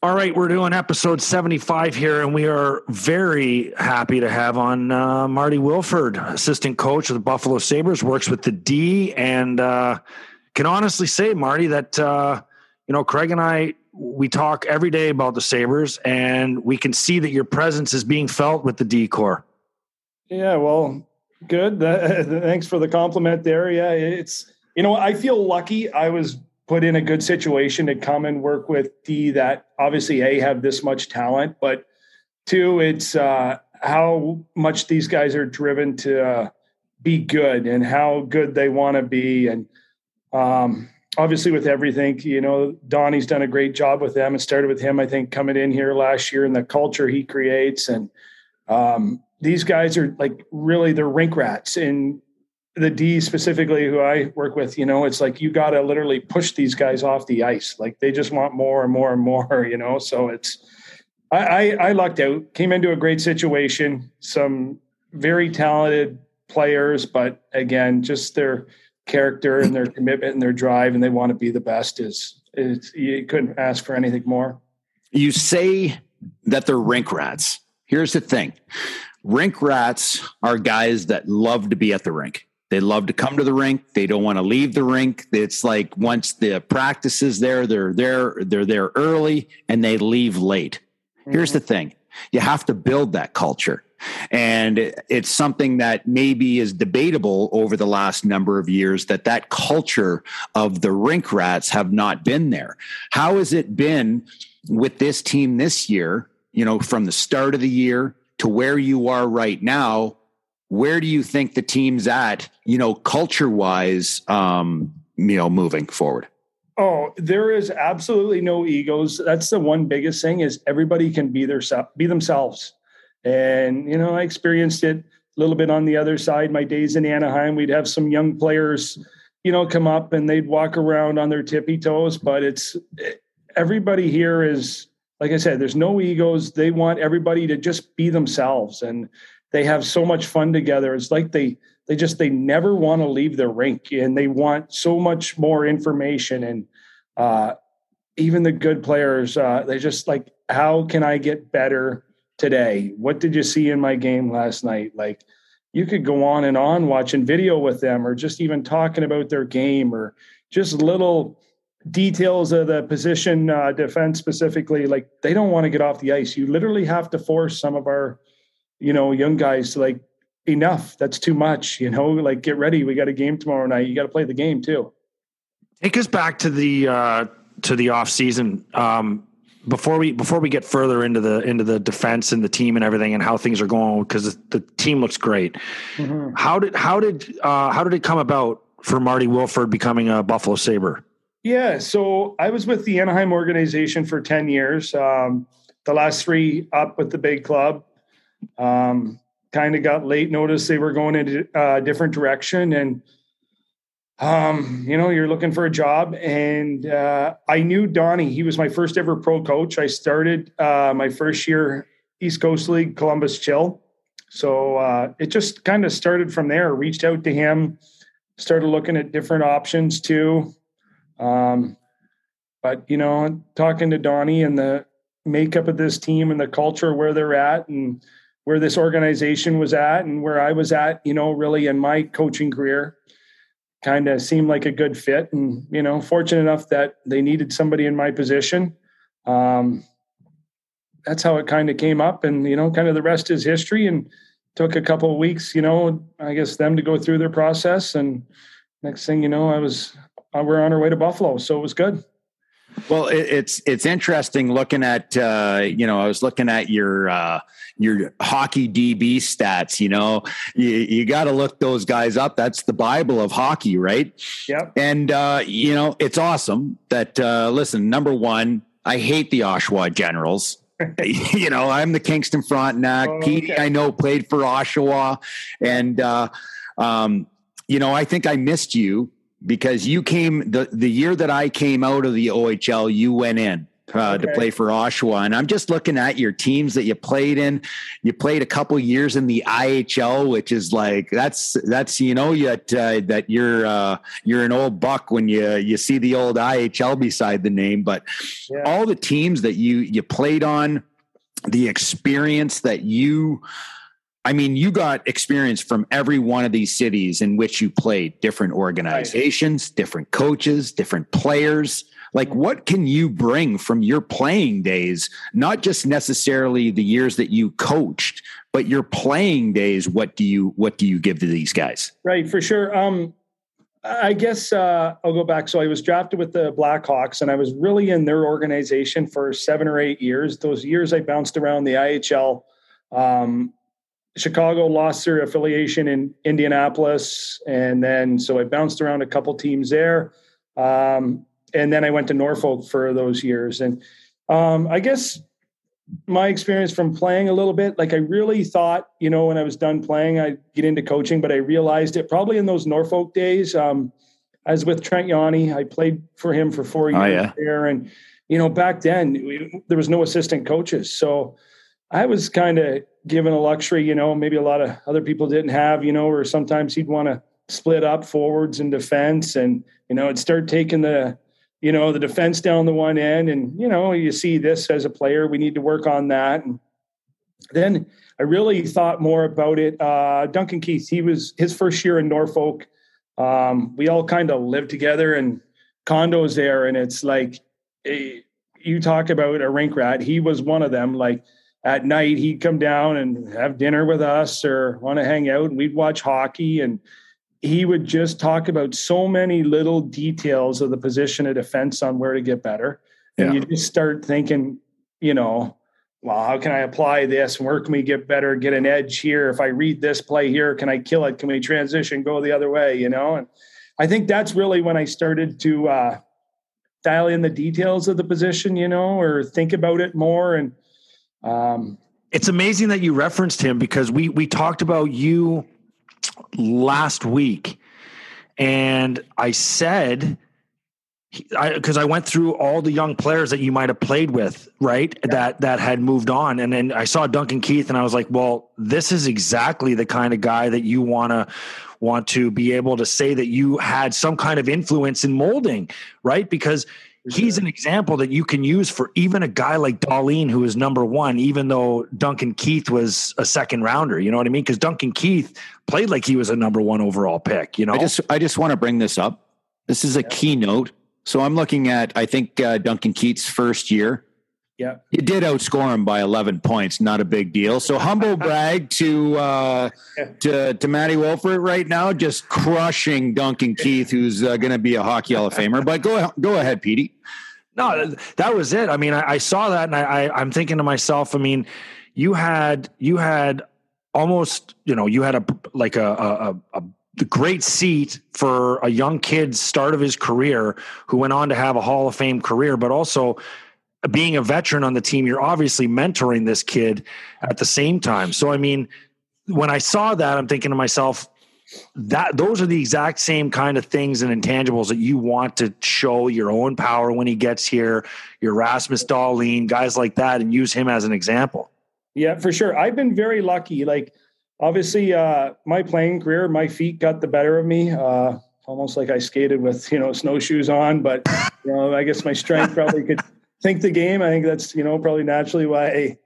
All right, we're doing episode 75 here, and we are very happy to have on uh, Marty Wilford, assistant coach of the Buffalo Sabres, works with the D, and uh, can honestly say, Marty, that, uh, you know, Craig and I, we talk every day about the Sabres, and we can see that your presence is being felt with the D Corps. Yeah, well, good. Thanks for the compliment there. Yeah, it's, you know, I feel lucky. I was put in a good situation to come and work with D that obviously A have this much talent, but two, it's uh, how much these guys are driven to uh, be good and how good they want to be. And um, obviously with everything, you know, Donnie's done a great job with them. It started with him, I think, coming in here last year and the culture he creates. And um, these guys are like really they're rink rats and the D specifically, who I work with, you know, it's like you got to literally push these guys off the ice. Like they just want more and more and more, you know. So it's, I, I, I lucked out, came into a great situation, some very talented players, but again, just their character and their commitment and their drive, and they want to be the best. Is is you couldn't ask for anything more. You say that they're rink rats. Here's the thing. Rink rats are guys that love to be at the rink they love to come to the rink. They don't want to leave the rink. It's like once the practice is there, they're there, they're there early and they leave late. Mm-hmm. Here's the thing. You have to build that culture. And it's something that maybe is debatable over the last number of years that that culture of the rink rats have not been there. How has it been with this team this year, you know, from the start of the year to where you are right now where do you think the team's at, you know, culture wise, um, you know, moving forward? Oh, there is absolutely no egos. That's the one biggest thing is everybody can be their be themselves. And you know, I experienced it a little bit on the other side. My days in Anaheim, we'd have some young players, you know, come up and they'd walk around on their tippy toes. But it's everybody here is like I said. There's no egos. They want everybody to just be themselves and they have so much fun together. It's like they they just they never want to leave the rink and they want so much more information and uh, even the good players uh, they just like how can I get better today? What did you see in my game last night? Like you could go on and on watching video with them or just even talking about their game or just little details of the position uh, defense specifically like they don't want to get off the ice you literally have to force some of our you know, young guys like enough. That's too much. You know, like get ready. We got a game tomorrow night. You got to play the game too. Take us back to the uh, to the off season. Um, before we before we get further into the into the defense and the team and everything and how things are going because the team looks great. Mm-hmm. How did how did uh, how did it come about for Marty Wilford becoming a Buffalo Sabre? Yeah, so I was with the Anaheim organization for ten years. Um, the last three up with the big club, um, kind of got late notice they were going in a different direction and um, you know, you're looking for a job. And uh, I knew Donnie. He was my first ever pro coach. I started uh, my first year East Coast League, Columbus Chill. So uh, it just kind of started from there. Reached out to him, started looking at different options too. Um, but you know, talking to Donnie and the makeup of this team and the culture where they're at, and where this organization was at and where I was at, you know, really in my coaching career kind of seemed like a good fit. And, you know, fortunate enough that they needed somebody in my position. Um, that's how it kind of came up. And, you know, kind of the rest is history and took a couple of weeks, you know, I guess them to go through their process. And next thing you know, I was, uh, we're on our way to Buffalo. So it was good. Well, it, it's it's interesting looking at uh, you know I was looking at your uh, your hockey DB stats. You know, you, you got to look those guys up. That's the Bible of hockey, right? Yep. And uh, you know, it's awesome that uh, listen. Number one, I hate the Oshawa Generals. you know, I'm the Kingston Frontenac. Oh, Petey, okay. I know, played for Oshawa, and uh, um, you know, I think I missed you because you came the the year that I came out of the OHL. You went in. Uh, to play for Oshawa, and I'm just looking at your teams that you played in. You played a couple years in the IHL, which is like that's that's you know yet uh, that you're uh, you're an old buck when you you see the old IHL beside the name. But Yeah. all the teams that you you played on, the experience that you I mean, you got experience from every one of these cities in which you played, different organizations, different coaches, different players. Like, what can you bring from your playing days? Not just necessarily the years that you coached, but your playing days. What do you what do you give to these guys? Right, for sure. Um, I guess uh, I'll go back. So I was drafted with the Blackhawks, and I was really in their organization for seven or eight years. Those years I bounced around the IHL. Um, Chicago lost their affiliation in Indianapolis, and then so I bounced around a couple teams there. Um, and then I went to Norfolk for those years. And um, I guess my experience from playing a little bit, like I really thought, you know, when I was done playing, I'd get into coaching, but I realized it probably in those Norfolk days. Um, I was with Trent Yawney. I played for him for four years Oh, yeah. there. And, you know, back then we, there was no assistant coaches. So I was kind of given a luxury, you know, maybe a lot of other people didn't have, you know, or sometimes he'd want to split up forwards and defense and, you know, it'd start taking the, you know, the defense down the one end. And, you know, you see this as a player, we need to work on that. And then I really thought more about it. Uh, Duncan Keith, he was his first year in Norfolk. Um, we all kind of lived together in condos there. And it's like, eh, you talk about a rink rat. He was one of them. Like at night, he'd come down and have dinner with us or want to hang out, and we'd watch hockey. And he would just talk about so many little details of the position of defense on where to get better. And Yeah. you just start thinking, you know, well, how can I apply this? Where can we get better, get an edge here? If I read this play here, can I kill it? Can we transition, go the other way? You know, and I think that's really when I started to uh, dial in the details of the position, you know, or think about it more. And um, It's amazing that you referenced him because we we talked about you last week, and I said because I, went through all the young players that you might have played with, right? That that had moved on, and then I saw Duncan Keith, and I was like, well, this is exactly the kind of guy that you want to want to be able to say that you had some kind of influence in molding, right? Because he's an example that you can use for even a guy like Dahlin, who is number one, even though Duncan Keith was a second rounder. You know what I mean? Because Duncan Keith played like he was a number one overall pick. You know, I just I just want to bring this up. This is a keynote. So I'm looking at I think uh, Duncan Keith's first year. Yeah, You did outscore him by 11 points. Not a big deal. So humble brag to uh, to to Matty Wilford right now, just crushing Duncan Keith, who's uh, going to be a hockey Hall of Famer. But go go ahead, Petey. No, that was it. I mean, I, I saw that, and I, I, I'm thinking to myself. I mean, you had you had almost, you know, you had a like a a, a, a great seat for a young kid's start of his career, who went on to have a Hall of Fame career, but also being a veteran on the team, you're obviously mentoring this kid at the same time. So, I mean, when I saw that, I'm thinking to myself, that those are the exact same kind of things and intangibles that you want to show your Owen Power when he gets here, your Rasmus Dahlin, guys like that, and use him as an example. Yeah, for sure. I've been very lucky. Like, obviously, uh, my playing career, my feet got the better of me. Uh, almost like I skated with you know snowshoes on, but you know, I guess my strength probably could think the game. I think that's you know probably naturally why I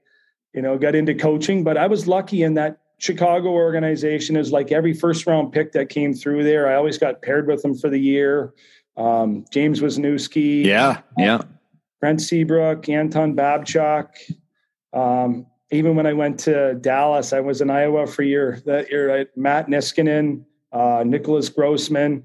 you know got into coaching. But I was lucky in that Chicago organization is like every first round pick that came through there. I always got paired with them for the year. Um, James Wisniewski, Yeah, yeah. Brent Seabrook, Anton Babchuk. Um, even when I went to Dallas, I was in Iowa for a year that year. I, Matt Niskanen, uh, Nicklas Grossmann.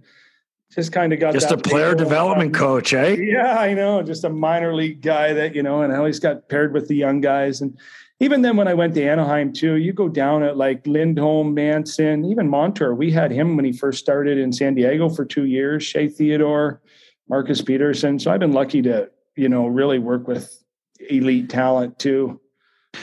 Just kind of got just a player development coach, eh? Yeah, I know. Just a minor league guy that you know, and I always got paired with the young guys. And even then, when I went to Anaheim too, you go down at like Lindholm, Manson, even Montour. We had him when he first started in San Diego for two years. Shea Theodore, Marcus Pettersson. So I've been lucky to you know really work with elite talent too.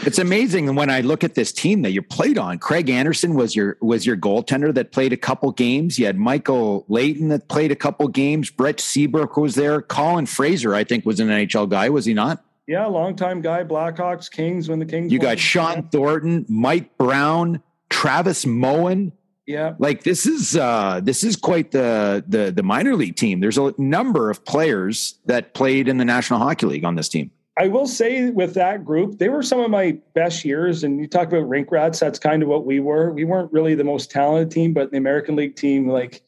It's amazing when I look at this team that you played on. Craig Anderson was your was your goaltender that played a couple games. You had Michael Leighton that played a couple games. Brent Seabrook was there. Colin Fraser, I think, was an NHL guy. Was he not? Yeah, longtime guy. Blackhawks, Kings. When the Kings, you got Shawn Thornton, Mike Brown, Travis Moen. Yeah, like this is uh this is quite the the the minor league team. There's a number of players that played in the National Hockey League on this team. I will say with that group, they were some of my best years. And you talk about rink rats, that's kind of what we were. We weren't really the most talented team, but the American League team, like,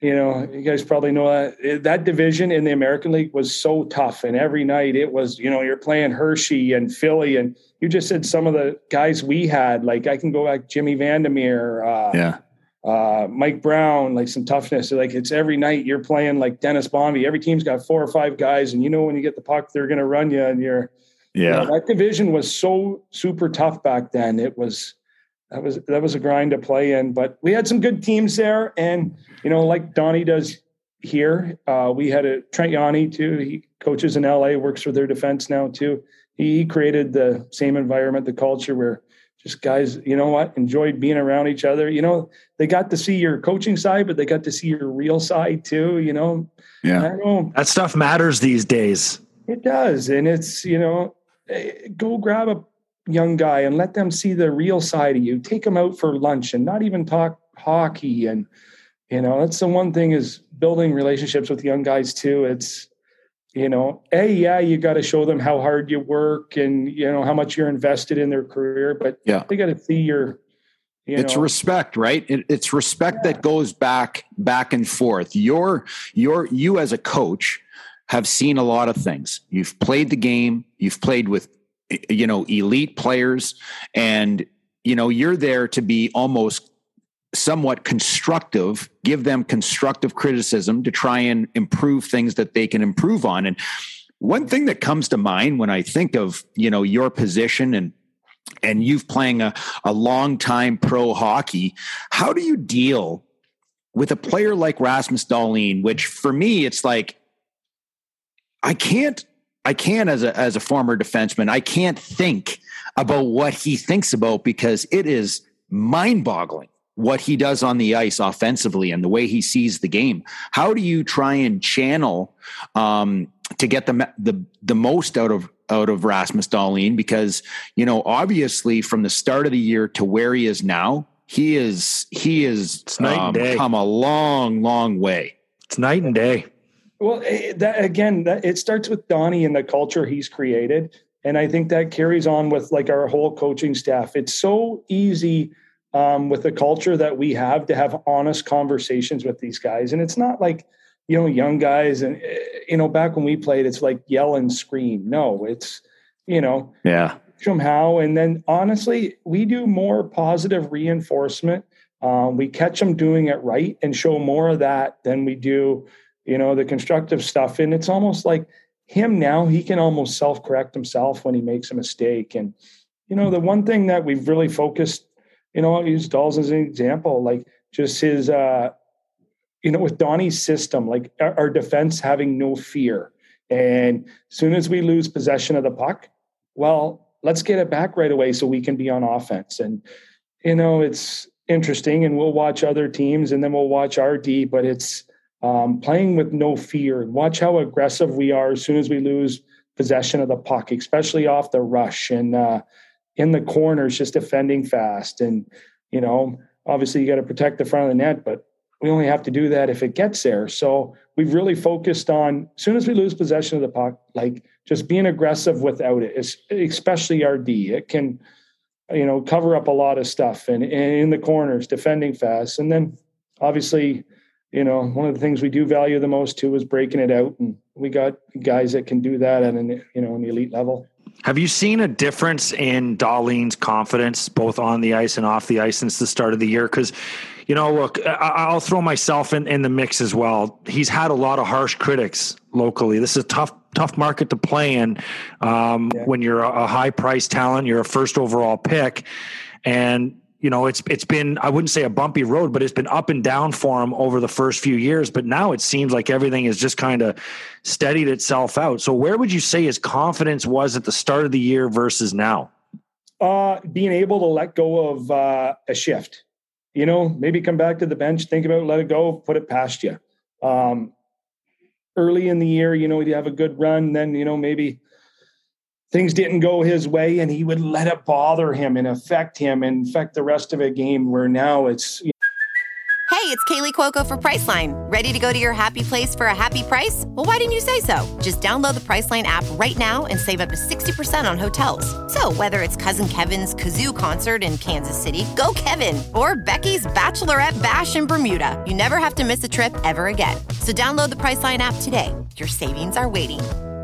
you know, you guys probably know that that division in the American League was so tough. And every night it was, you know, you're playing Hershey and Philly. And you just said some of the guys we had, like I can go back Jimmy Vandermeer, uh, yeah uh, Mike Brown, like some toughness. like it's every night you're playing like Dennis Bonvie. Every team's got four or five guys, and you know when you get the puck, they're going to run you. And you're, yeah, you know, that division was so super tough back then. It was that was that was a grind to play in. But we had some good teams there, and you know, like Donnie does here, uh, we had a Trent Yawney too. He coaches in LA, works for their defense now too. He created the same environment, the culture where just guys, you know what, enjoyed being around each other. You know, they got to see your coaching side, but they got to see your real side too. You know, yeah, know. that stuff matters these days. It does, and it's you know, eh, go grab a young guy and let them see the real side of you. Take them out for lunch and not even talk hockey. And you know, that's the one thing is building relationships with young guys too. It's you know, hey, yeah, you got to show them how hard you work and you know how much you're invested in their career, but yeah, they got to see your. You it's know. respect, right? It, it's respect yeah. that goes back back and forth. Your your you as a coach have seen a lot of things. You've played the game. You've played with you know elite players, and you know you're there to be almost somewhat constructive, give them constructive criticism to try and improve things that they can improve on. And one thing that comes to mind when I think of, you know, your position and and you've playing a, a long time pro hockey, how do you deal with a player like Rasmus Dahlin, which for me, it's like I can't I can't as a as a former defenseman, I can't think about what he thinks about because it is mind-boggling what he does on the ice offensively and the way he sees the game. How do you try and channel um, to get the, the the most out of out of Rasmus Dahlin? Because you know, obviously, from the start of the year to where he is now, he is he is um, come a long, long way. It's night and day. Well, eh, that again, that, it starts with Donnie and the culture he's created, and I think that carries on with like our whole coaching staff. It's so easy um, with the culture that we have to have honest conversations with these guys. And it's not like, you know, young guys and, eh, you know, back when we played, it's like yell and scream. No, it's, you know, yeah, somehow. And then honestly, we do more positive reinforcement. Um, we catch them doing it right and show more of that than we do, you know, the constructive stuff. And it's almost like him now, he can almost self correct himself when he makes a mistake. And, you know, the one thing that we've really focused you know, I'll use Dolls as an example, like just his, uh, you know, with Donnie's system, like our, our defense having no fear. And soon as we lose possession of the puck, well, let's get it back right away so we can be on offense. And, you know, it's interesting and we'll watch other teams and then we'll watch our D, but it's um, playing with no fear watch how aggressive we are as soon as we lose possession of the puck, especially off the rush. And, uh, in the corners just defending fast. And, you know, obviously you got to protect the front of the net, but we only have to do that if it gets there. So we've really focused on as soon as we lose possession of the puck, like just being aggressive without it, especially our D. It can, you know, cover up a lot of stuff and, and in the corners, defending fast. And then obviously, you know, one of the things we do value the most too is breaking it out. And we got guys that can do that at an, you know, an elite level. Have you seen a difference in Dahlin's confidence, both on the ice and off the ice, since the start of the year? Because, you know, look, I- will throw myself in, in the mix as well. He's had a lot of harsh critics locally. This is a tough, tough market to play in um, yeah. when you're a high price talent, you're a first overall pick. And you know, it's it's been I wouldn't say a bumpy road, but it's been up and down for him over the first few years. But now it seems like everything has just kind of steadied itself out. So where would you say his confidence was at the start of the year versus now? Uh, being able to let go of uh, a shift. You know, maybe come back to the bench, think about it, let it go, put it past you. Um, early in the year, you know, you have a good run, then you know maybe things didn't go his way and he would let it bother him and affect him and affect the rest of a game where now it's you know. hey it's kaley cuoco for priceline. Ready to go to your happy place for a happy price? Well why didn't you say so? Just download the priceline app right now and save up to 60% on hotels. So whether it's cousin kevin's kazoo concert in kansas city go kevin or becky's bachelorette bash in bermuda you never have to miss a trip ever again. So download the priceline app today. Your savings are waiting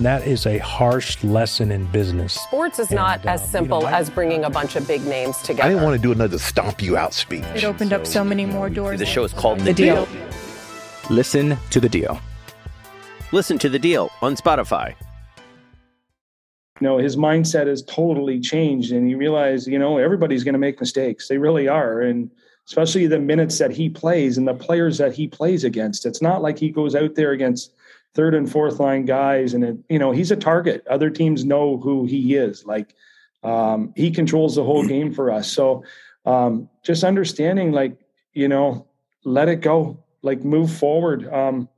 That is a harsh lesson in business. Sports is not and, as uh, simple you know, I, as bringing a bunch of big names together. I didn't want to do another stomp you out speech. It opened so, up so many more doors. The show is called The, the deal. deal. Listen to the deal. Listen to the deal on Spotify. You know, his mindset has totally changed, and he realized, you know, everybody's going to make mistakes. They really are, and especially the minutes that he plays and the players that he plays against. It's not like he goes out there against third and fourth line guys, and it, you know he's a target. Other teams know who he is. Like um, he controls the whole game for us. So um, just understanding, like you know, let it go, like move forward. Um,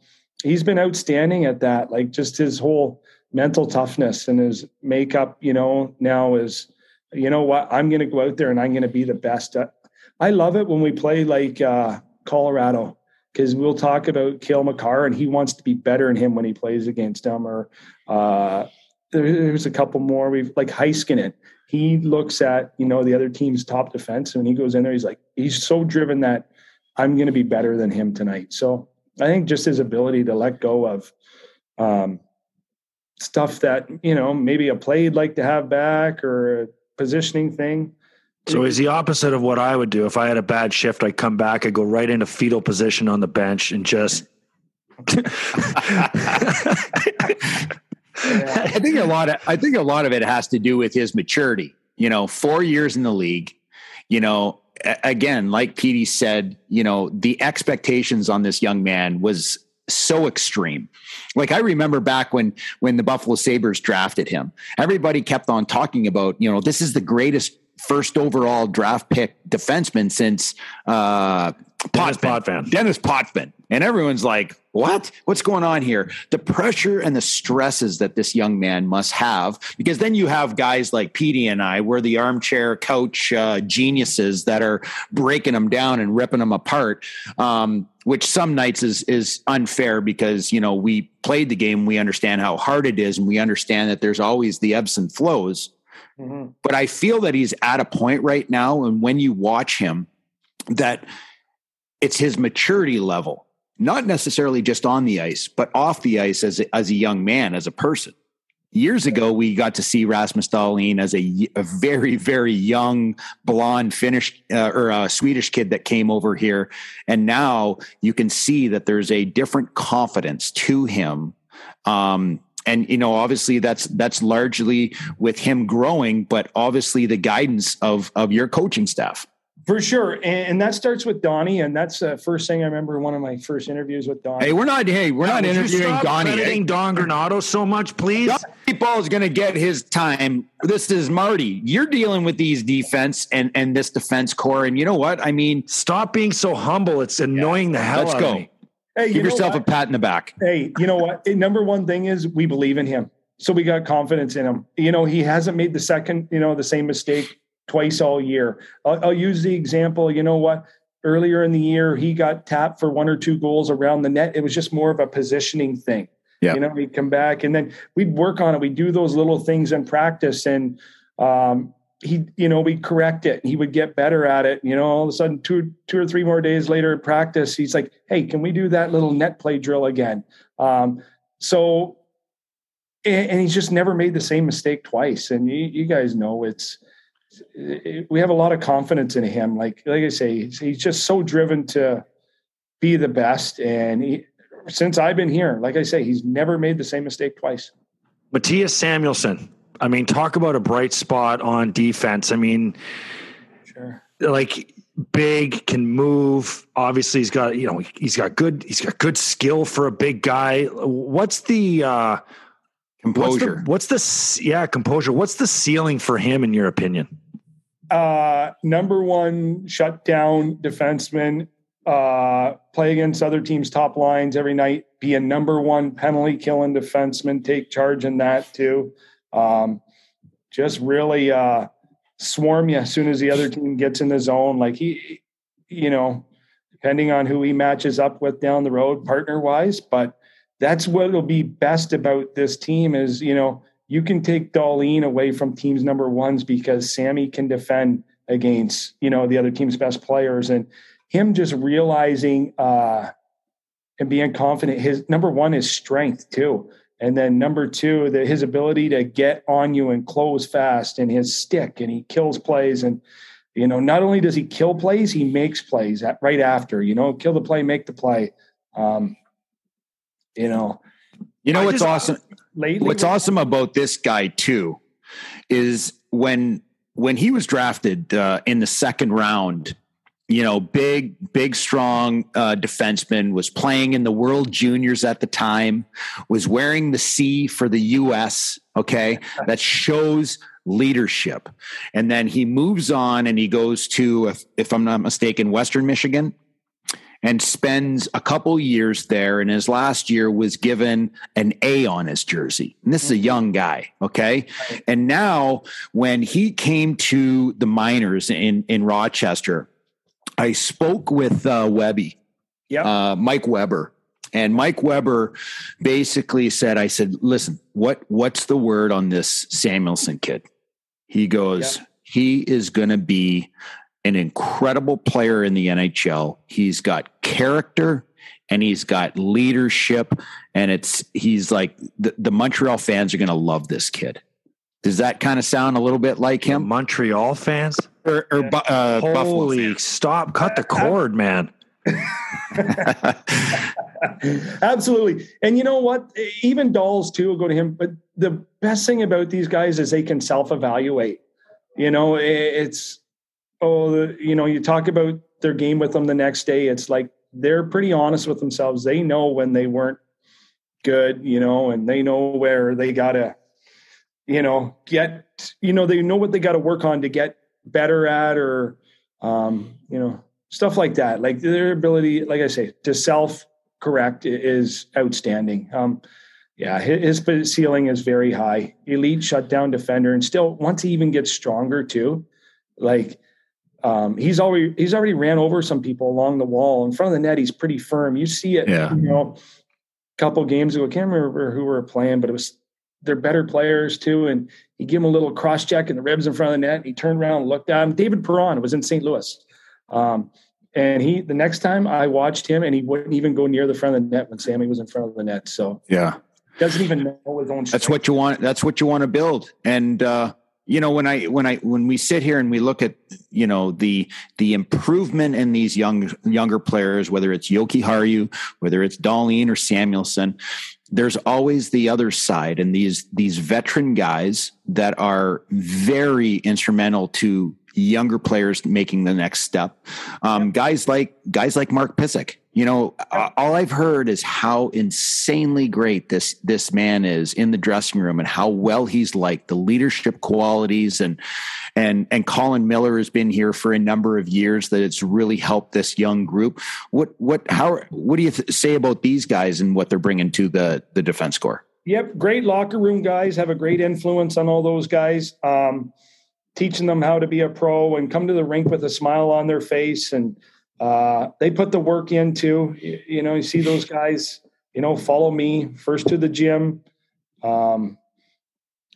he's been outstanding at that. Like just his whole mental toughness and his makeup. You know, now is you know what I'm going to go out there and I'm going to be the best. I love it when we play like uh, Colorado because we'll talk about Cale Makar and he wants to be better in him when he plays against him. Or uh, there's a couple more. We've like Heiskanen. He looks at you know the other team's top defense and he goes in there. He's like he's so driven that I'm going to be better than him tonight. So I think just his ability to let go of um, stuff that you know maybe a play he'd like to have back or a positioning thing so he's the opposite of what I would do. If I had a bad shift, I'd come back, I'd go right into fetal position on the bench and just. I think a lot of I think a lot of it has to do with his maturity. You know, four years in the league. You know, again, like Petey said, you know, the expectations on this young man was so extreme. Like I remember back when when the Buffalo Sabres drafted him, everybody kept on talking about, you know, this is the greatest first overall draft pick defenseman since uh, Dennis Potvin. Dennis Potvin. And everyone's like, what? What's going on here? The pressure and the stresses that this young man must have, because then you have guys like Petey and I, we're the armchair coach uh, geniuses that are breaking them down and ripping them apart. Um, which some nights is is unfair because you know we played the game, we understand how hard it is, and we understand that there's always the ebbs and flows. Mm-hmm. But I feel that he's at a point right now, and when you watch him, that it's his maturity level, not necessarily just on the ice, but off the ice as a, as a young man, as a person. Years ago, we got to see Rasmus Dahlin as a, a very, very young, blonde Finnish uh, or a Swedish kid that came over here, and now you can see that there's a different confidence to him um, and you know obviously that's that's largely with him growing but obviously the guidance of of your coaching staff. For sure. And, and, that starts with donnie. And that's the first thing i remember one of my first interviews with donnie. Hey we're not hey we're not interviewing donnie hey? don granato so much please? Paul is going to get his time. This is marty. You're dealing with these defense and and this defense core. And you know what? I mean stop being so humble. It's annoying yeah. the hell let's out go. of me Hey, give yourself a pat in the back. Hey, you know what? Number one thing is we believe in him. So we got confidence in him. You know, he hasn't made the second, you know, the same mistake twice all year. I'll, I'll use the example, you know what? earlier in the year, he got tapped for one or two goals around the net. It was just more of a positioning thing. Yeah. You know, he'd come back and then we'd work on it. We'd do those little things in practice and um, he, you know, we'd correct it. He would get better at it. You know, all of a sudden, two, two or three more days later in practice, he's like, "Hey, can we do that little net play drill again?" Um, so, and, and, he's just never made the same mistake twice. And you, you guys know it's it, we have a lot of confidence in him. Like, like I say, he's, he's just so driven to be the best. And he, since I've been here, like I say, he's never made the same mistake twice. Mattias Samuelsson. I mean, talk about a bright spot on defense. I mean, sure. like big, can move. Obviously, he's got you know he's got good he's got good skill for a big guy. What's the uh, composure? What's the, what's the yeah composure? What's the ceiling for him in your opinion? Uh, number one shutdown defenseman uh, play against other teams' top lines every night, be a number one penalty killing defenseman, take charge in that too. Um, just really uh, swarm you as soon as the other team gets in the zone. Like he, you know, depending on who he matches up with down the road, partner wise. But that's what will be best about this team is, you know, you can take Dahlin away from teams number ones because Sammy can defend against, you know, the other team's best players. And him just realizing uh, and being confident. His number one is strength too, and then number two, that his ability to get on you and close fast, and his stick, and he kills plays. And you know, not only does he kill plays, he makes plays at, right after. You know, kill the play, make the play. Um, you know, you know I what's just, awesome. Lately, what's awesome about this guy too is when when he was drafted uh, in the second round you know, big, big, strong uh, defenseman, was playing in the World Juniors at the time, was wearing the C for the U.S. Okay, that shows leadership. And then he moves on and he goes to, if, if I'm not mistaken, Western Michigan, and spends a couple years there. And his last year was given an A on his jersey. And this is a young guy, okay? And now, when he came to the minors in in Rochester I spoke with uh, Webby, yeah, uh, Mike Weber, and Mike Weber basically said, "I said, listen, what what's the word on this Samuelsson kid?" He goes, yep. "He is going to be an incredible player in the NHL. He's got character." And he's got leadership, and it's he's like the, the Montreal fans are going to love this kid. Does that kind of sound a little bit like him? The Montreal fans or, or uh, Holy stop! Cut the cord, man. Absolutely. And you know what? Even dolls too will go to him. But the best thing about these guys is they can self-evaluate. You know, it's oh, you know, you talk about their game with them the next day. It's like they're pretty honest with themselves. They know when they weren't good, you know, and they know where they gotta you know, get, you know, they know what they got to work on to get better at or, um, you know, stuff like that. Like their ability, like I say, to self correct is outstanding. Um, yeah, his, his ceiling is very high. Elite shutdown defender, and still once he even gets stronger too, like um, he's already he's already ran over some people along the wall in front of the net. He's pretty firm. You see it, yeah. you know, a couple games ago. I can't remember who we were playing, but it was they're better players too. And he gave him a little cross check in the ribs in front of the net. he turned around and looked at him. David Perron was in St. Louis. Um, and he, the next time I watched him and he wouldn't even go near the front of the net when Sammy was in front of the net. So yeah, doesn't even know his own. That's what you want. That's what you want to build. And, uh, you know when i when i when we sit here and we look at you know the the improvement in these young younger players whether it's Jokiharju whether it's Dahlin or Samuelsson there's always the other side and these these veteran guys that are very instrumental to younger players making the next step. Um, guys like guys like mark Pysyk you know, all I've heard is how insanely great this this man is in the dressing room and how well he's liked, the leadership qualities and and and Colin Miller has been here for a number of years that it's really helped this young group. What what how what do you th- say about these guys and what they're bringing to the the defense corps? Yep, great locker room guys have a great influence on all those guys. Um, teaching them how to be a pro and come to the rink with a smile on their face and uh, they put the work into. You, you know, you see those guys. You know, follow me first to the gym. Um,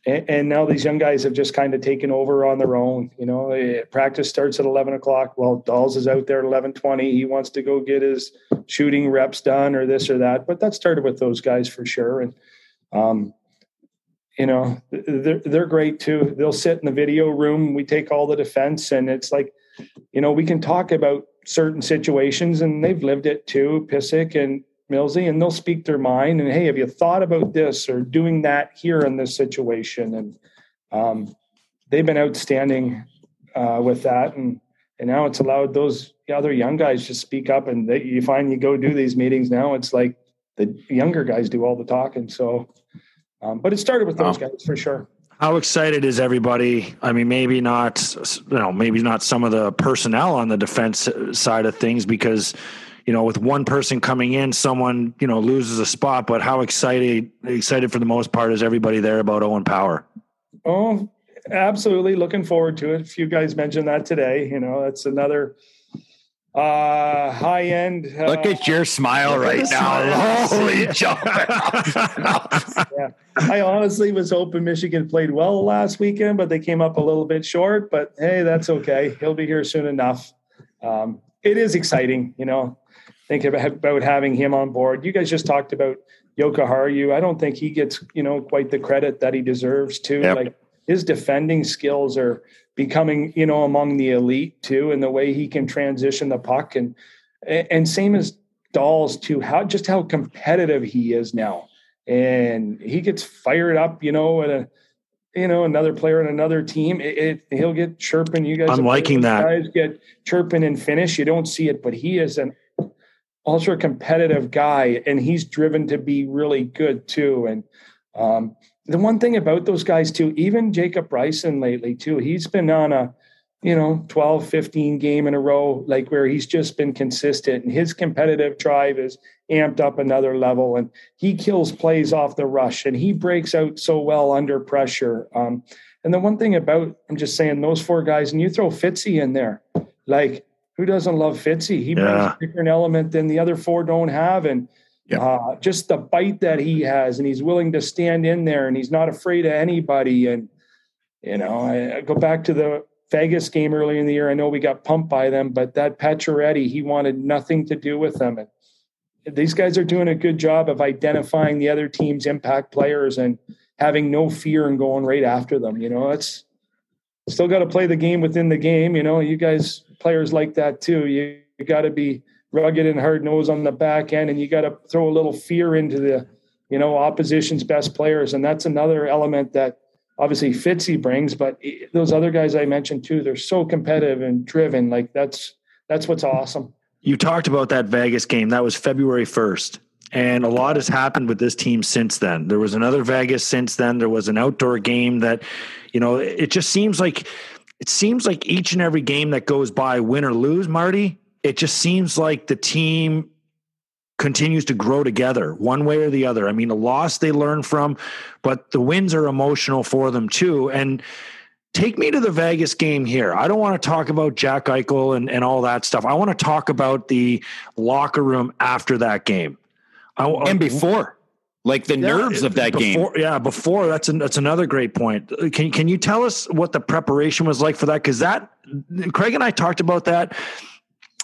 and, and, now these young guys have just kind of taken over on their own. You know, eh, practice starts at eleven o'clock. Well, Dolls is out there at eleven twenty. He wants to go get his shooting reps done or this or that. But that started with those guys for sure. And um, you know, they're they're great too. They'll sit in the video room. We take all the defense, and it's like, you know, we can talk about certain situations, and they've lived it too. Pysyk and Millsy, and they'll speak their mind. And hey, have you thought about this or doing that here in this situation? And um, they've been outstanding uh, with that. And and now it's allowed those other young guys to speak up. And they, you find you go do these meetings now, it's like the younger guys do all the talking. So, um, but it started with those guys for sure. How excited is everybody? I mean, maybe not, you know, maybe not some of the personnel on the defense side of things because you know, with one person coming in, someone, you know, loses a spot, but how excited, excited for the most part is everybody there about Owen Power? Oh, absolutely. Looking forward to it. A few guys mentioned that today. You know, that's another uh high end uh, look at your smile right now holy yeah i honestly was hoping michigan played well last weekend but they came up a little bit short but hey that's okay he'll be here soon enough um it is exciting you know think about having him on board. You guys just talked about Jokiharju. I don't think he gets, you know, quite the credit that he deserves too. Yep. Like his defending skills are becoming, you know, among the elite too, and the way he can transition the puck and and same as Dolls too. How just how competitive he is now, and he gets fired up, you know, at a you know another player in another team. It, it, he'll get chirping. You guys, I'm liking that. Guys get chirping and finish. You don't see it, but he is an ultra competitive guy, and he's driven to be really good too. And um, the one thing about those guys too, even Jacob Bryson lately too, he's been on a you know 12 15 game in a row like where he's just been consistent and his competitive drive is amped up another level and he kills plays off the rush and he breaks out so well under pressure um, and the one thing about i'm just saying those four guys and you throw fitzy in there like who doesn't love Fitzy? He brings a different element than the other four don't have. And yep. uh, just the bite that he has, and he's willing to stand in there and he's not afraid of anybody. And, you know, I, I go back to the Vegas game earlier in the year. I know we got pumped by them, but that Pacioretty, he wanted nothing to do with them. And these guys are doing a good job of identifying the other team's impact players and having no fear and going right after them. You know, it's still got to play the game within the game. You know, you guys players like that too. You, you got to be rugged and hard nose on the back end, and you got to throw a little fear into the, you know, opposition's best players, and that's another element that obviously Fitzy brings. But those other guys I mentioned too, they're so competitive and driven. Like that's that's what's awesome. You talked about that Vegas game. That was February first. And a lot has happened with this team since then. There was another Vegas since then. There was an outdoor game that, you know, it just seems like it seems like each and every game that goes by, win or lose, Marty, it just seems like the team continues to grow together one way or the other. I mean, a loss they learn from, but the wins are emotional for them too. And take me to the Vegas game here. I don't want to talk about Jack Eichel and, and all that stuff. I want to talk about the locker room after that game. I, and before like the yeah, nerves of that before, game. Yeah, before that's an, that's another great point. Can can you tell us what the preparation was like for that? Because that Craig and I talked about that.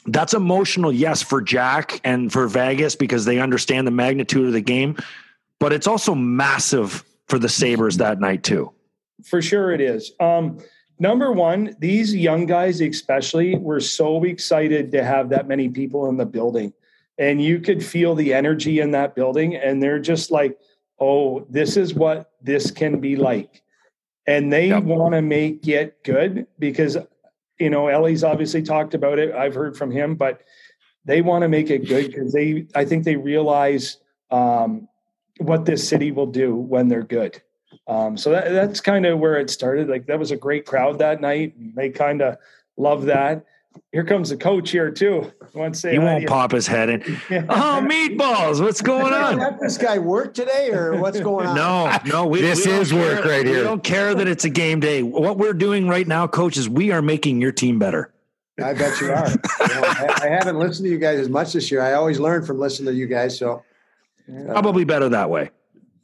That's emotional, yes, for Jack and for Vegas because they understand the magnitude of the game, but it's also massive for the Sabres that night too. For sure, it is. Um, number one, these young guys, especially, were so excited to have that many people in the building and you could feel the energy in that building and they're just like oh this is what this can be like and they yep. want to make it good because you know ellie's obviously talked about it. I've heard from him but they want to make it good because they i think they realize um, what this city will do when they're good. Um, so that, that's kind of where it started. Like that was a great crowd that night they kind of love that here comes the coach here too. Want to say he won't pop his head in. oh, meatballs! What's going on? Let this guy work today, or what's going on? No, no. We, this we is work right here. We don't care that it's a game day. What we're doing right now, coach, is we are making your team better. I bet you are. You know, I, I, haven't listened to you guys as much this year. I always learn from listening to you guys. So uh, probably better that way.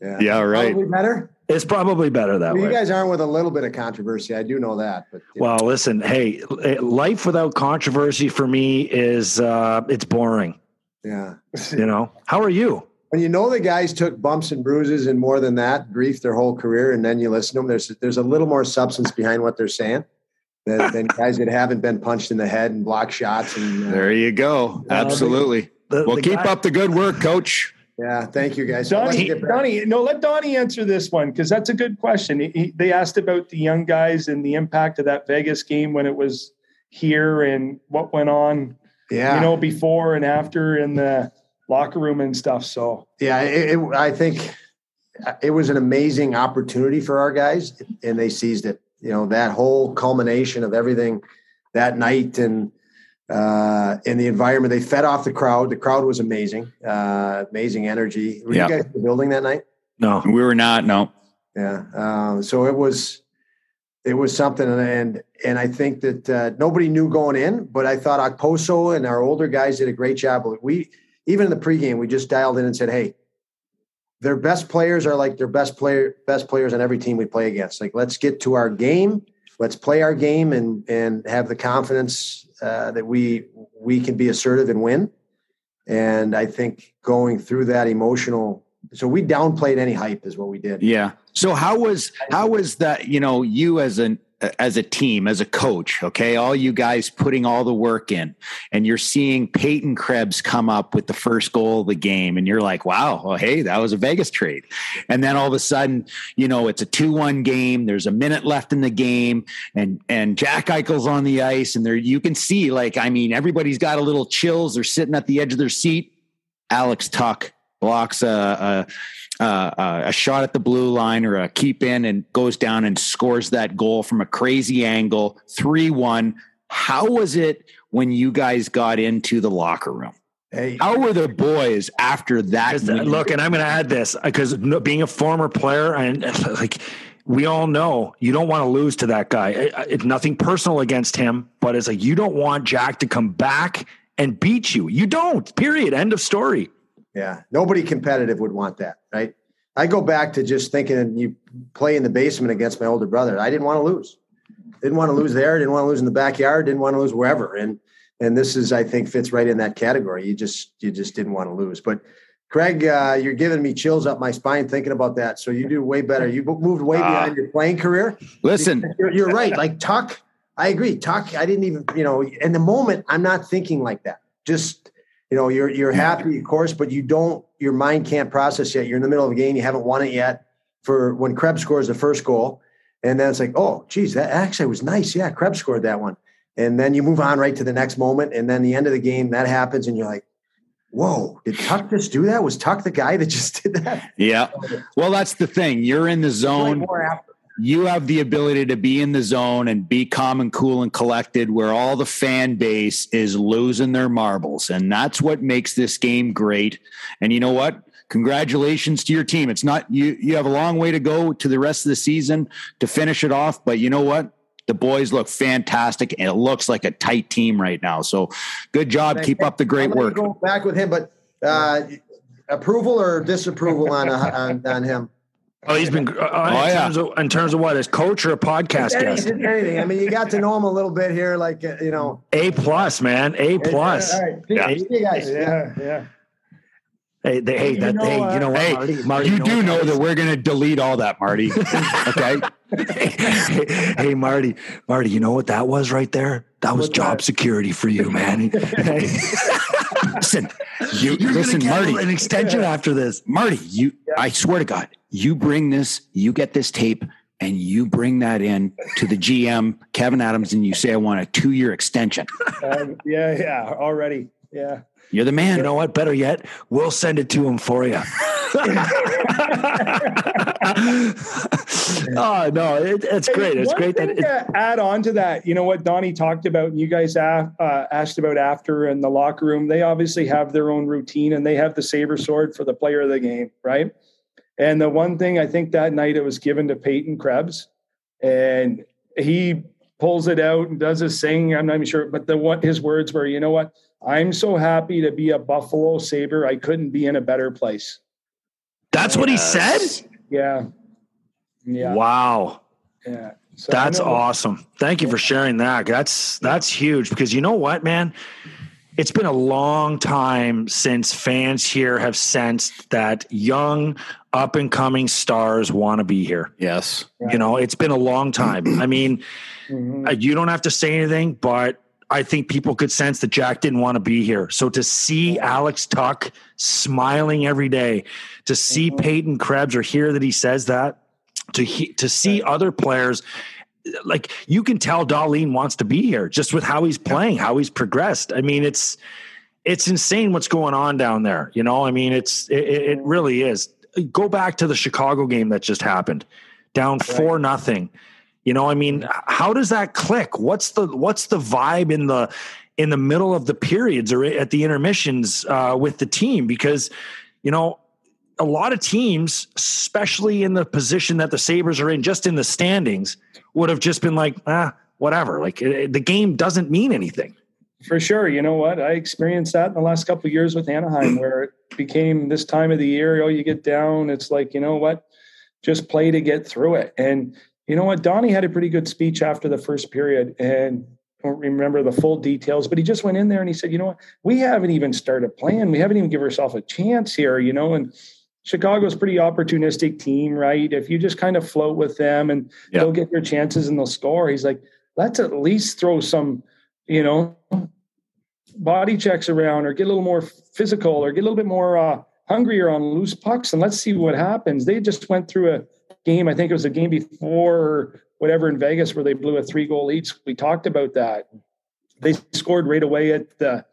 Yeah, yeah right. Probably better. It's probably better that well, way. You guys aren't with a little bit of controversy. I do know that. But well, know. listen, hey, life without controversy for me is uh, it's boring. Yeah. you know, how are you? When you know the guys took bumps and bruises and more than that, grief their whole career, and then you listen to them, there's there's a little more substance behind what they're saying than, than guys that haven't been punched in the head and block shots. And uh, there you go. Absolutely. Uh, the, well, the keep guy, up the good work, Coach. Yeah, thank you guys. Donnie, Donnie, no, let Donnie answer this one because that's a good question. He, they asked about the young guys and the impact of that Vegas game when it was here and what went on. Yeah, you know, before and after in the locker room and stuff. So yeah, it, it, I think it was an amazing opportunity for our guys, and they seized it. You know, that whole culmination of everything that night and uh, in the environment. They fed off the crowd. The crowd was amazing, uh, amazing energy. Were you guys in the building that night? No, we were not. No. Yeah. Um, so it was, it was something, and and I think that uh, nobody knew going in, but I thought Okposo and our older guys did a great job. We even in the pregame, we just dialed in and said, "Hey, their best players are like their best player, best players on every team we play against. Like, let's get to our game, let's play our game, and and have the confidence uh, that we we can be assertive and win. And I think going through that emotional, so we downplayed any hype is what we did. Yeah. So how was how was that? You know, you as an as a team, as a coach, okay, all you guys putting all the work in, and you're seeing Peyton Krebs come up with the first goal of the game, and you're like, wow, well, hey, that was a Vegas trade. And then all of a sudden, you know, it's a 2 1 game, there's a minute left in the game, and and Jack Eichel's on the ice, and there you can see, like, I mean, everybody's got a little chills, they're sitting at the edge of their seat. Alex Tuch blocks a, a, a, a, shot at the blue line or a keep in and goes down and scores that goal from a crazy angle, 3 1. How was it when you guys got into the locker room? Hey, How were the boys after that? Uh, look, and I'm going to add this because being a former player and like we all know you don't want to lose to that guy. It's nothing personal against him, but it's like you don't want Jack to come back and beat you. You don't. Period. End of story. Yeah, nobody competitive would want that, right? I go back to just thinking you play in the basement against my older brother. I didn't want to lose. Didn't want to lose there. Didn't want to lose in the backyard. Didn't want to lose wherever. And and this is, I think, fits right in that category. You just you just didn't want to lose. But Craig, uh, you're giving me chills up my spine thinking about that. So you do way better. You moved way uh, beyond your playing career. Listen, you're, you're right. Like Tuch, I agree. Tuch, I didn't even you know. In the moment, I'm not thinking like that. Just you know you're you're happy of course but you don't your mind can't process yet. You're in the middle of a game. You haven't won it yet for when krebs scores the first goal. And then it's like oh geez that actually was nice. Yeah krebs scored that one. And then you move on right to the next moment. And then the end of the game that happens and you're like whoa did Tuch just do that? Was Tuch the guy that just did that? Yeah. Well that's the thing. You're in the zone you have the ability to be in the zone and be calm and cool and collected where all the fan base is losing their marbles. And that's what makes this game great. And you know what? Congratulations to your team. It's not you you have a long way to go to the rest of the season to finish it off, but you know what? The boys look fantastic and it looks like a tight team right now. So good job. Keep up the great work. Go back with him, but uh, approval or disapproval on, on, on him? Oh, he's been uh, oh, in, yeah. terms of, in terms of what as coach or a podcast guest. Anything. I mean, you got to know him a little bit here, like uh, you know. A plus, man. A plus. All right. Yeah. guys. Yeah. Yeah. Hey, they, hey, that, know, hey, you know what, hey, Marty? Marty you, you know do know that we're going to delete all that, Marty. okay. hey, hey, Marty, Marty, you know what that was right there? That was What's job that? security for you, man. listen, you You're listen, Marty. An extension after this, Marty. You, yeah. I swear to God, you bring this, you get this tape, and you bring that in to the GM, Kevyn Adams, and you say, I want a two year extension. Um, yeah, yeah, already. Yeah. You're the man. You know what? Better yet, we'll send it to him for you. oh no, it, it's great. It's great that it, add on to that. You know what Donnie talked about, and you guys uh, asked about after in the locker room. They obviously have their own routine, and they have the saber sword for the player of the game, right? And the one thing I think that night it was given to Peyton Krebs, and he pulls it out and does his thing. I'm not even sure, but the what his words were, you know what? I'm so happy to be a Buffalo Sabre. I couldn't be in a better place. That's what he said. Yeah. Yeah. Wow. Yeah. So That's awesome. Thank you for sharing that. That's that's huge because you know what, man? It's been a long time since fans here have sensed that young up and coming stars want to be here. Yes. You know, it's been a long time. I mean, Mhm. uh, you don't have to say anything, but I think people could sense that Jack didn't want to be here. So to see Alex Tuch smiling every day, to see Peyton Krebs or hear that he says that, to he, to see other players, like you can tell Dahlin wants to be here just with how he's playing, how he's progressed. I mean, it's it's insane what's going on down there. You know, I mean, it's it, it really is. Go back to the Chicago game that just happened, down four nothing. You know, I mean, how does that click? What's the what's the vibe in the in the middle of the periods or at the intermissions uh, with the team? Because you know, a lot of teams, especially in the position that the Sabres are in, just in the standings, would have just been like, ah, whatever. Like the game doesn't mean anything. For sure. You know what? I experienced that in the last couple years with Anaheim, where it became this time of the year, oh, you get down. It's like, you know what? Just play to get through it. And you know what? Donnie had a pretty good speech after the first period. And I don't remember the full details, but he just went in there and he said, you know what? We haven't even started playing. We haven't even given ourselves a chance here, you know, and Chicago's a pretty opportunistic team, right? If you just kind of float with them and Yeah. they'll get their chances and they'll score. He's like, let's at least throw some, you know, body checks around or get a little more physical or get a little bit more uh, hungrier on loose pucks and let's see what happens. They just went through a game, I think it was a game before or whatever in Vegas where they blew a three goal lead. We talked about that. They scored right away at the,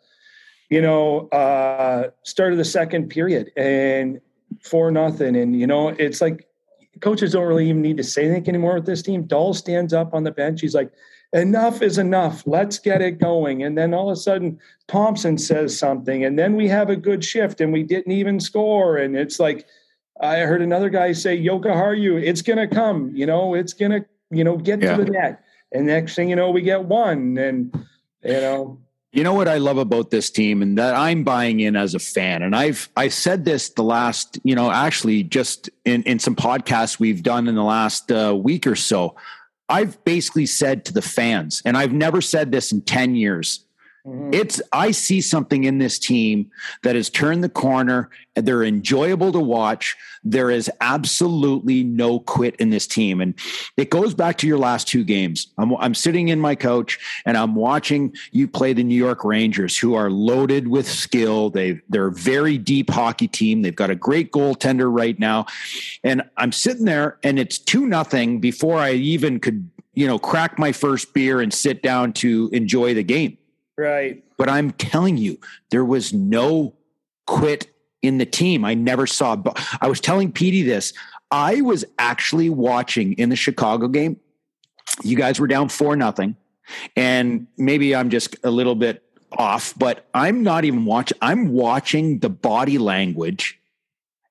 you know, uh, start of the second period and four nothing. And, you know, it's like coaches don't really even need to say anything anymore with this team. Dahl stands up on the bench. He's like, enough is enough. Let's get it going. And then all of a sudden, Thompson says something, and then we have a good shift, and we didn't even score. And it's like, I heard another guy say, Jokiharju, it's going to come. You know, it's going to, you know, get Yeah. to the net. And next thing you know, we get one. And, you know, You know what I love about this team and that I'm buying in as a fan. And I've I said this the last, you know, actually just in in some podcasts we've done in the last uh, week or so. I've basically said to the fans, and I've never said this in 10 years. Mm-hmm. It's I see something in this team that has turned the corner. They're enjoyable to watch. There is absolutely no quit in this team, and it goes back to your last two games. I'm, I'm sitting in my coach and I'm watching you play the New York Rangers, who are loaded with skill. They they're a very deep hockey team. They've got a great goaltender right now, and I'm sitting there and it's two nothing before I even could you know crack my first beer and sit down to enjoy the game. Right. But I'm telling you, there was no quit in the team. I never saw. I was telling Petey this. I was actually watching in the Chicago game. You guys were down four nothing, and maybe I'm just a little bit off, but I'm not even watching. I'm watching the body language.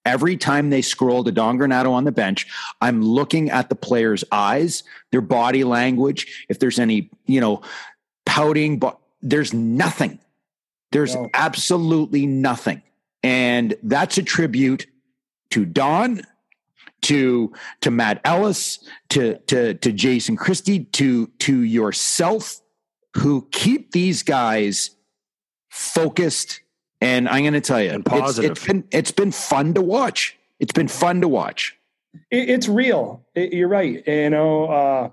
Every time they scroll to Don Granato on the bench, I'm looking at the player's eyes, their body language. If there's any, you know, pouting, but there's nothing. There's No. absolutely nothing. And that's a tribute to Don, to to Matt Ellis, to to to Jason Christie, to to yourself, who keep these guys focused. And I'm going to tell you, And it's- positive. it's been it's been fun to watch. It's been fun to watch. it, it's real. It- you're right. You know, uh,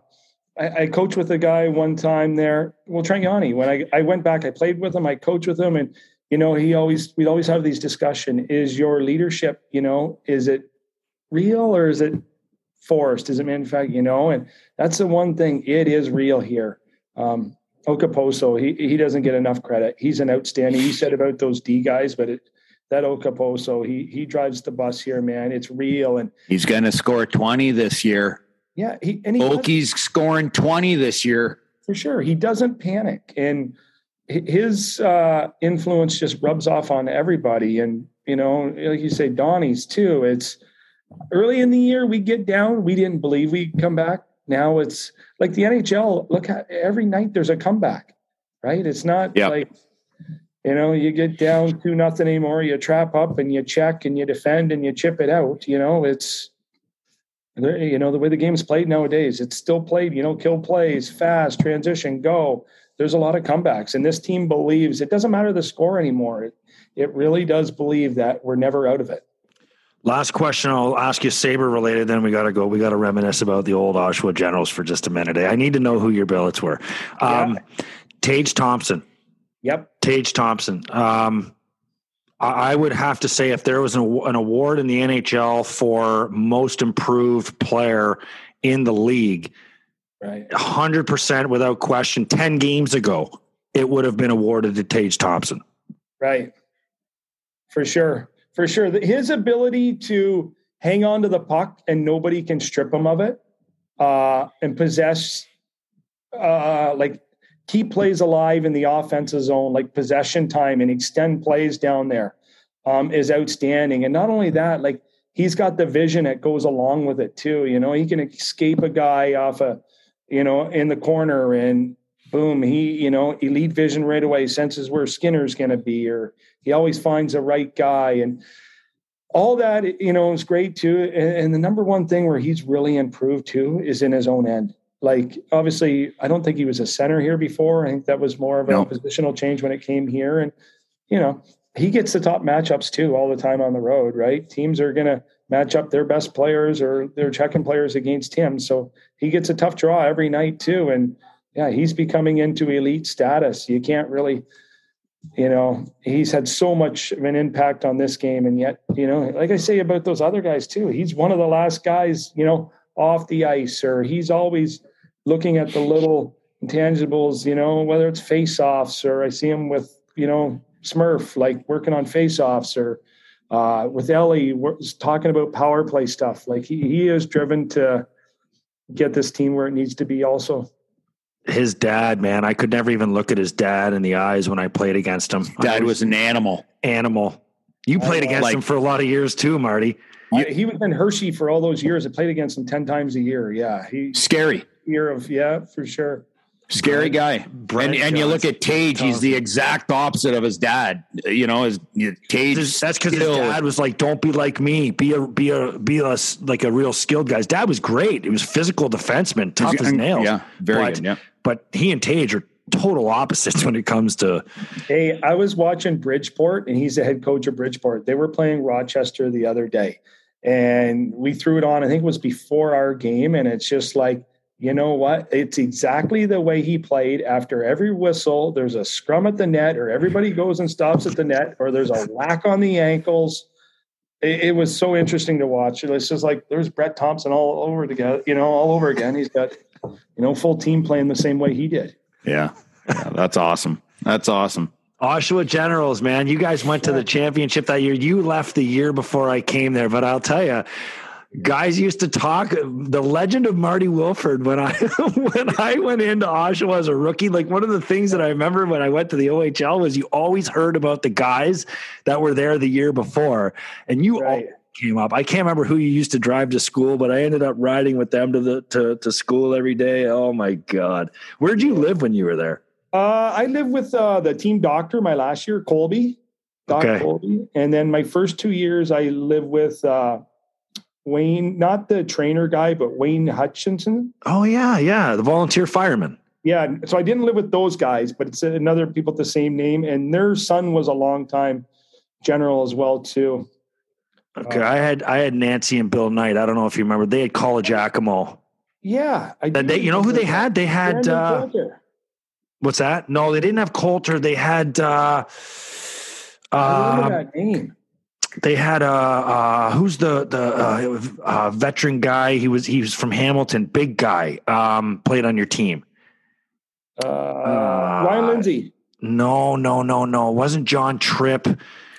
I, I coached with a guy one time there. Well, Trent Yawney. When I, I went back, I played with him. I coached with him, and you know, he always we'd always have these discussion. Is your leadership, you know, is it real or is it forced? Is it manufactured? You know, and that's the one thing. It is real here. Um, Okposo, he he doesn't get enough credit. He's an outstanding. He said about those D guys, but it, that Okposo, he he drives the bus here, man. It's real, and He's going to score 20 this year. Yeah, he and he Oki's scoring 20 this year. for sure. He doesn't panic, and his uh, influence just rubs off on everybody. And you know, like you say, Donnie's too. It's early in the year we get down. We didn't believe we'd come back. now it's like the NHL. Look, at, every night there's a comeback, right? It's not Yep. like you know you get down to nothing anymore. You trap up and you check and you defend and you chip it out. You know, it's you know the way the game's played nowadays. It's still played. You know, kill plays, fast transition, go. There's a lot of comebacks, and this team believes it doesn't matter the score anymore. It, it really does believe that we're never out of it. Last question I'll ask you, Sabre related. Then we got to go. We got to reminisce about the old Oshawa Generals for just a minute. I need to know who your billets were. Um, Tage Thompson. Yep. Tage Thompson. Um, I would have to say if there was an, an award in the NHL for most improved player in the league, Right. 100% without question, 10 games ago, it would have been awarded to Tage Thompson. Right. For sure. For sure. His ability to hang on to the puck and nobody can strip him of it uh, and possess, uh, like, keep plays alive in the offensive zone, like possession time and extend plays down there um, is outstanding. And not only that, like, he's got the vision that goes along with it, too. You know, he can escape a guy off a, you know, in the corner and boom, he, you know, elite vision right away, senses where Skinner's going to be, or he always finds the right guy. And all that, you know, is great too. And, and the number one thing where he's really improved too is in his own end. Like, obviously, I don't think he was a center here before. I think that was more of a No. positional change when it came here. And, you know, he gets the top matchups too all the time on the road, right? Teams are going to match up their best players or their checking players against him. So he gets a tough draw every night too. And yeah, he's becoming into elite status. You can't really, you know, he's had so much of an impact on this game. And yet, you know, like I say about those other guys too, he's one of the last guys, you know, off the ice, or he's always looking at the little intangibles, you know, whether it's face offs or I see him with, you know, Smurf, like working on face offs or uh, with Ellie, we're talking about power play stuff. Like he, he is driven to get this team where it needs to be also. His dad, man, I could never even look at his dad in the eyes when I played against him. Dad I was an animal. animal. You played know, against like- him for a lot of years too, Marty. I- he was in Hershey for all those years. I played against him 10 times a year. Yeah. He Scary. Year of, yeah, for sure. Scary guy. Brent and and you look at Tage, he's the exact opposite of his dad. You know, his Tage. That's because his dad was like, "Don't be like me. Be a be a be a like a real skilled guy." His dad was great. He was physical defenseman, tough as nails. Yeah, very but, good. Yeah. But he and Tage are total opposites when it comes to Hey, I was watching Bridgeport, and he's the head coach of Bridgeport. They were playing Rochester the other day, and we threw it on. I think it was before our game, and it's just like, you know what? It's exactly the way he played. After every whistle, there's a scrum at the net, or everybody goes and stops at the net, or there's a whack on the ankles. It, it was so interesting to watch. It's just like there's Brent Thompson all over together, you know, all over again. He's got, you know, full team playing the same way he did. Yeah. Yeah, that's awesome. That's awesome. Oshawa Generals. Man, you guys went to the championship that year. You left the year before I came there, but I'll tell you. Guys used to talk the legend of Marty Wilford when I when I went into Oshawa as a rookie. Like one of the things that I remember when I went to the OHL was you always heard about the guys that were there the year before, and you all came up. I can't remember who you used to drive to school, but I ended up riding with them to the to, to school every day. Oh my god, where'd you live when you were there? Uh, I lived with uh, the team doctor my last year, Colby, Doc Okay. Colby, and then my first two years I lived with uh, Wayne, not the trainer guy, but Wayne Hutchinson. Oh yeah, yeah, the volunteer fireman. Yeah, so I didn't live with those guys, but it's another people with the same name, and their son was a long time general as well too. Okay, Uh, I had I had Nancy and Bill Knight. I don't know if you remember. They had College Giacomo. Yeah, I they, you know who they had? They had uh, what's that? No, they didn't have Coulter. They had uh, uh, that name. They had uh, uh, who's the the uh, uh, veteran guy? He was he was from Hamilton, big guy. Um, played on your team. Uh, Ryan Lindsay, No, no, no, no. Wasn't John Tripp.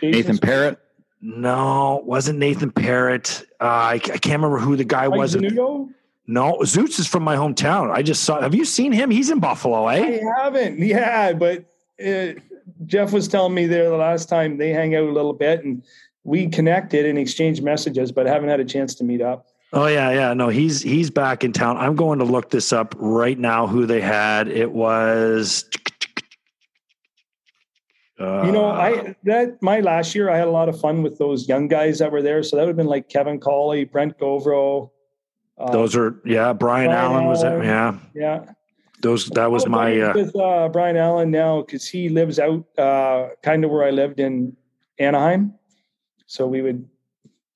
Nathan Parrott. No, wasn't Nathan Parrott. Uh, I, I can't remember who the guy Mike was. Zanuto? No, Zoots is from my hometown. I just saw. Have you seen him? He's in Buffalo, eh? I haven't. Yeah, but uh, Jeff was telling me there the last time they hang out a little bit and we connected and exchanged messages, but haven't had a chance to meet up. Oh yeah, yeah. No, he's he's back in town. I'm going to look this up right now. Who they had? It was. Uh, you know, I that my last year I had a lot of fun with those young guys that were there. So that would have been like Kevin Cawley, Brent Gauvreau. Uh, those are yeah. Brian, Brian Allen, Allen was it? Yeah, yeah. Those that was my uh, with uh, Brian Allen now because he lives out uh, kind of where I lived in Anaheim, so we would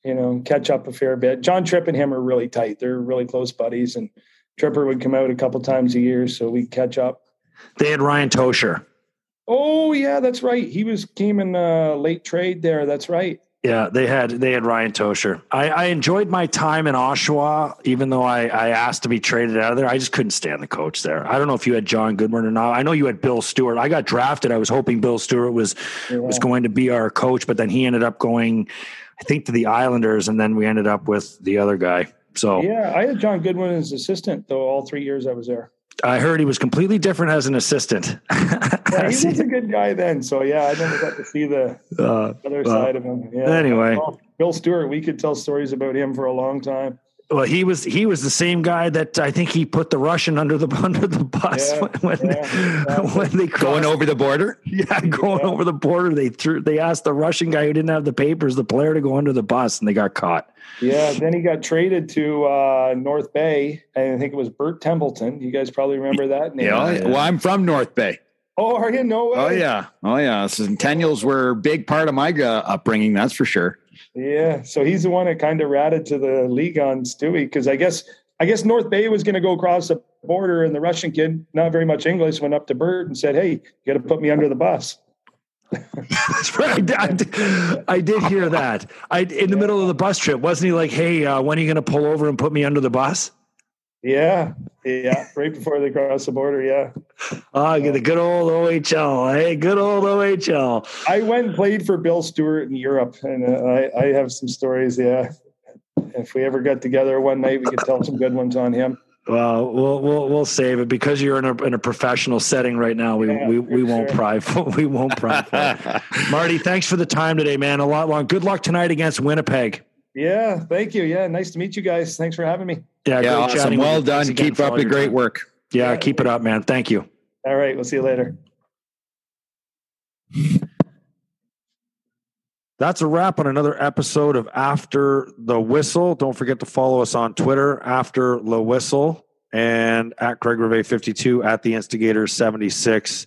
you know catch up a fair bit. John Tripp and him are really tight; they're really close buddies, and Tripper would come out a couple times a year, so we'd catch up. They had Ryan Tosher. Oh yeah, that's right. He was came in uh, late trade there. That's right. Yeah, they had they had Ryan Tosher. I, I enjoyed my time in Oshawa, even though I, I asked to be traded out of there. I just couldn't stand the coach there. I don't know if you had John Goodwin or not. I know you had Bill Stewart. I got drafted. I was hoping Bill Stewart was yeah. was going to be our coach, but then he ended up going, I think, to the Islanders, and then we ended up with the other guy. So yeah, I had John Goodwin as assistant though all three years I was there. I heard he was completely different as an assistant. yeah, he was a good guy then. So yeah, I never got to see the uh, other side of him. Yeah. Anyway, Bill Stewart, we could tell stories about him for a long time. Well, he was he was the same guy that I think he put the Russian under the under the bus yeah, when yeah, when they crossed. going over the border. Yeah, going yeah. over the border. They threw they asked the Russian guy who didn't have the papers, the player, to go under the bus, and they got caught. Yeah, then he got traded to uh, North Bay, and I think it was Bert Templeton. You guys probably remember that name. Yeah, well, I'm from North Bay. Oh, are you? No way. Oh yeah, oh yeah. Centennials were a big part of my uh, upbringing. That's for sure. Yeah, so he's the one that kind of ratted to the league on Stewie because I guess I guess North Bay was going to go across the border, and the Russian kid, not very much English, went up to Bert and said, "Hey, you got to put me under the bus." That's right. I did, I did, hear that. I in the middle of the bus trip, wasn't he like, "Hey, uh, when are you going to pull over and put me under the bus?" Yeah, yeah, right before they cross the border. Yeah. Ah, oh, the good old OHL. Hey, good old OHL. I went and played for Bill Stewart in Europe, and uh, I, I have some stories. Yeah, if we ever got together one night, we could tell some good ones on him. Well, we'll we'll we'll save it because you're in a in a professional setting right now. We yeah, we, we won't sure. pry for, we won't pry Marty, thanks for the time today, man. A lot long. Good luck tonight against Winnipeg. Yeah, thank you. Yeah, nice to meet you guys. Thanks for having me. Yeah, yeah awesome. Well done. Keep up the great time. work. Yeah, yeah, keep it up, man. Thank you. All right, we'll see you later. That's a wrap on another episode of After the Whistle. Don't forget to follow us on Twitter, After the Whistle, and at Craig Rivet 52 at the Instigator 76.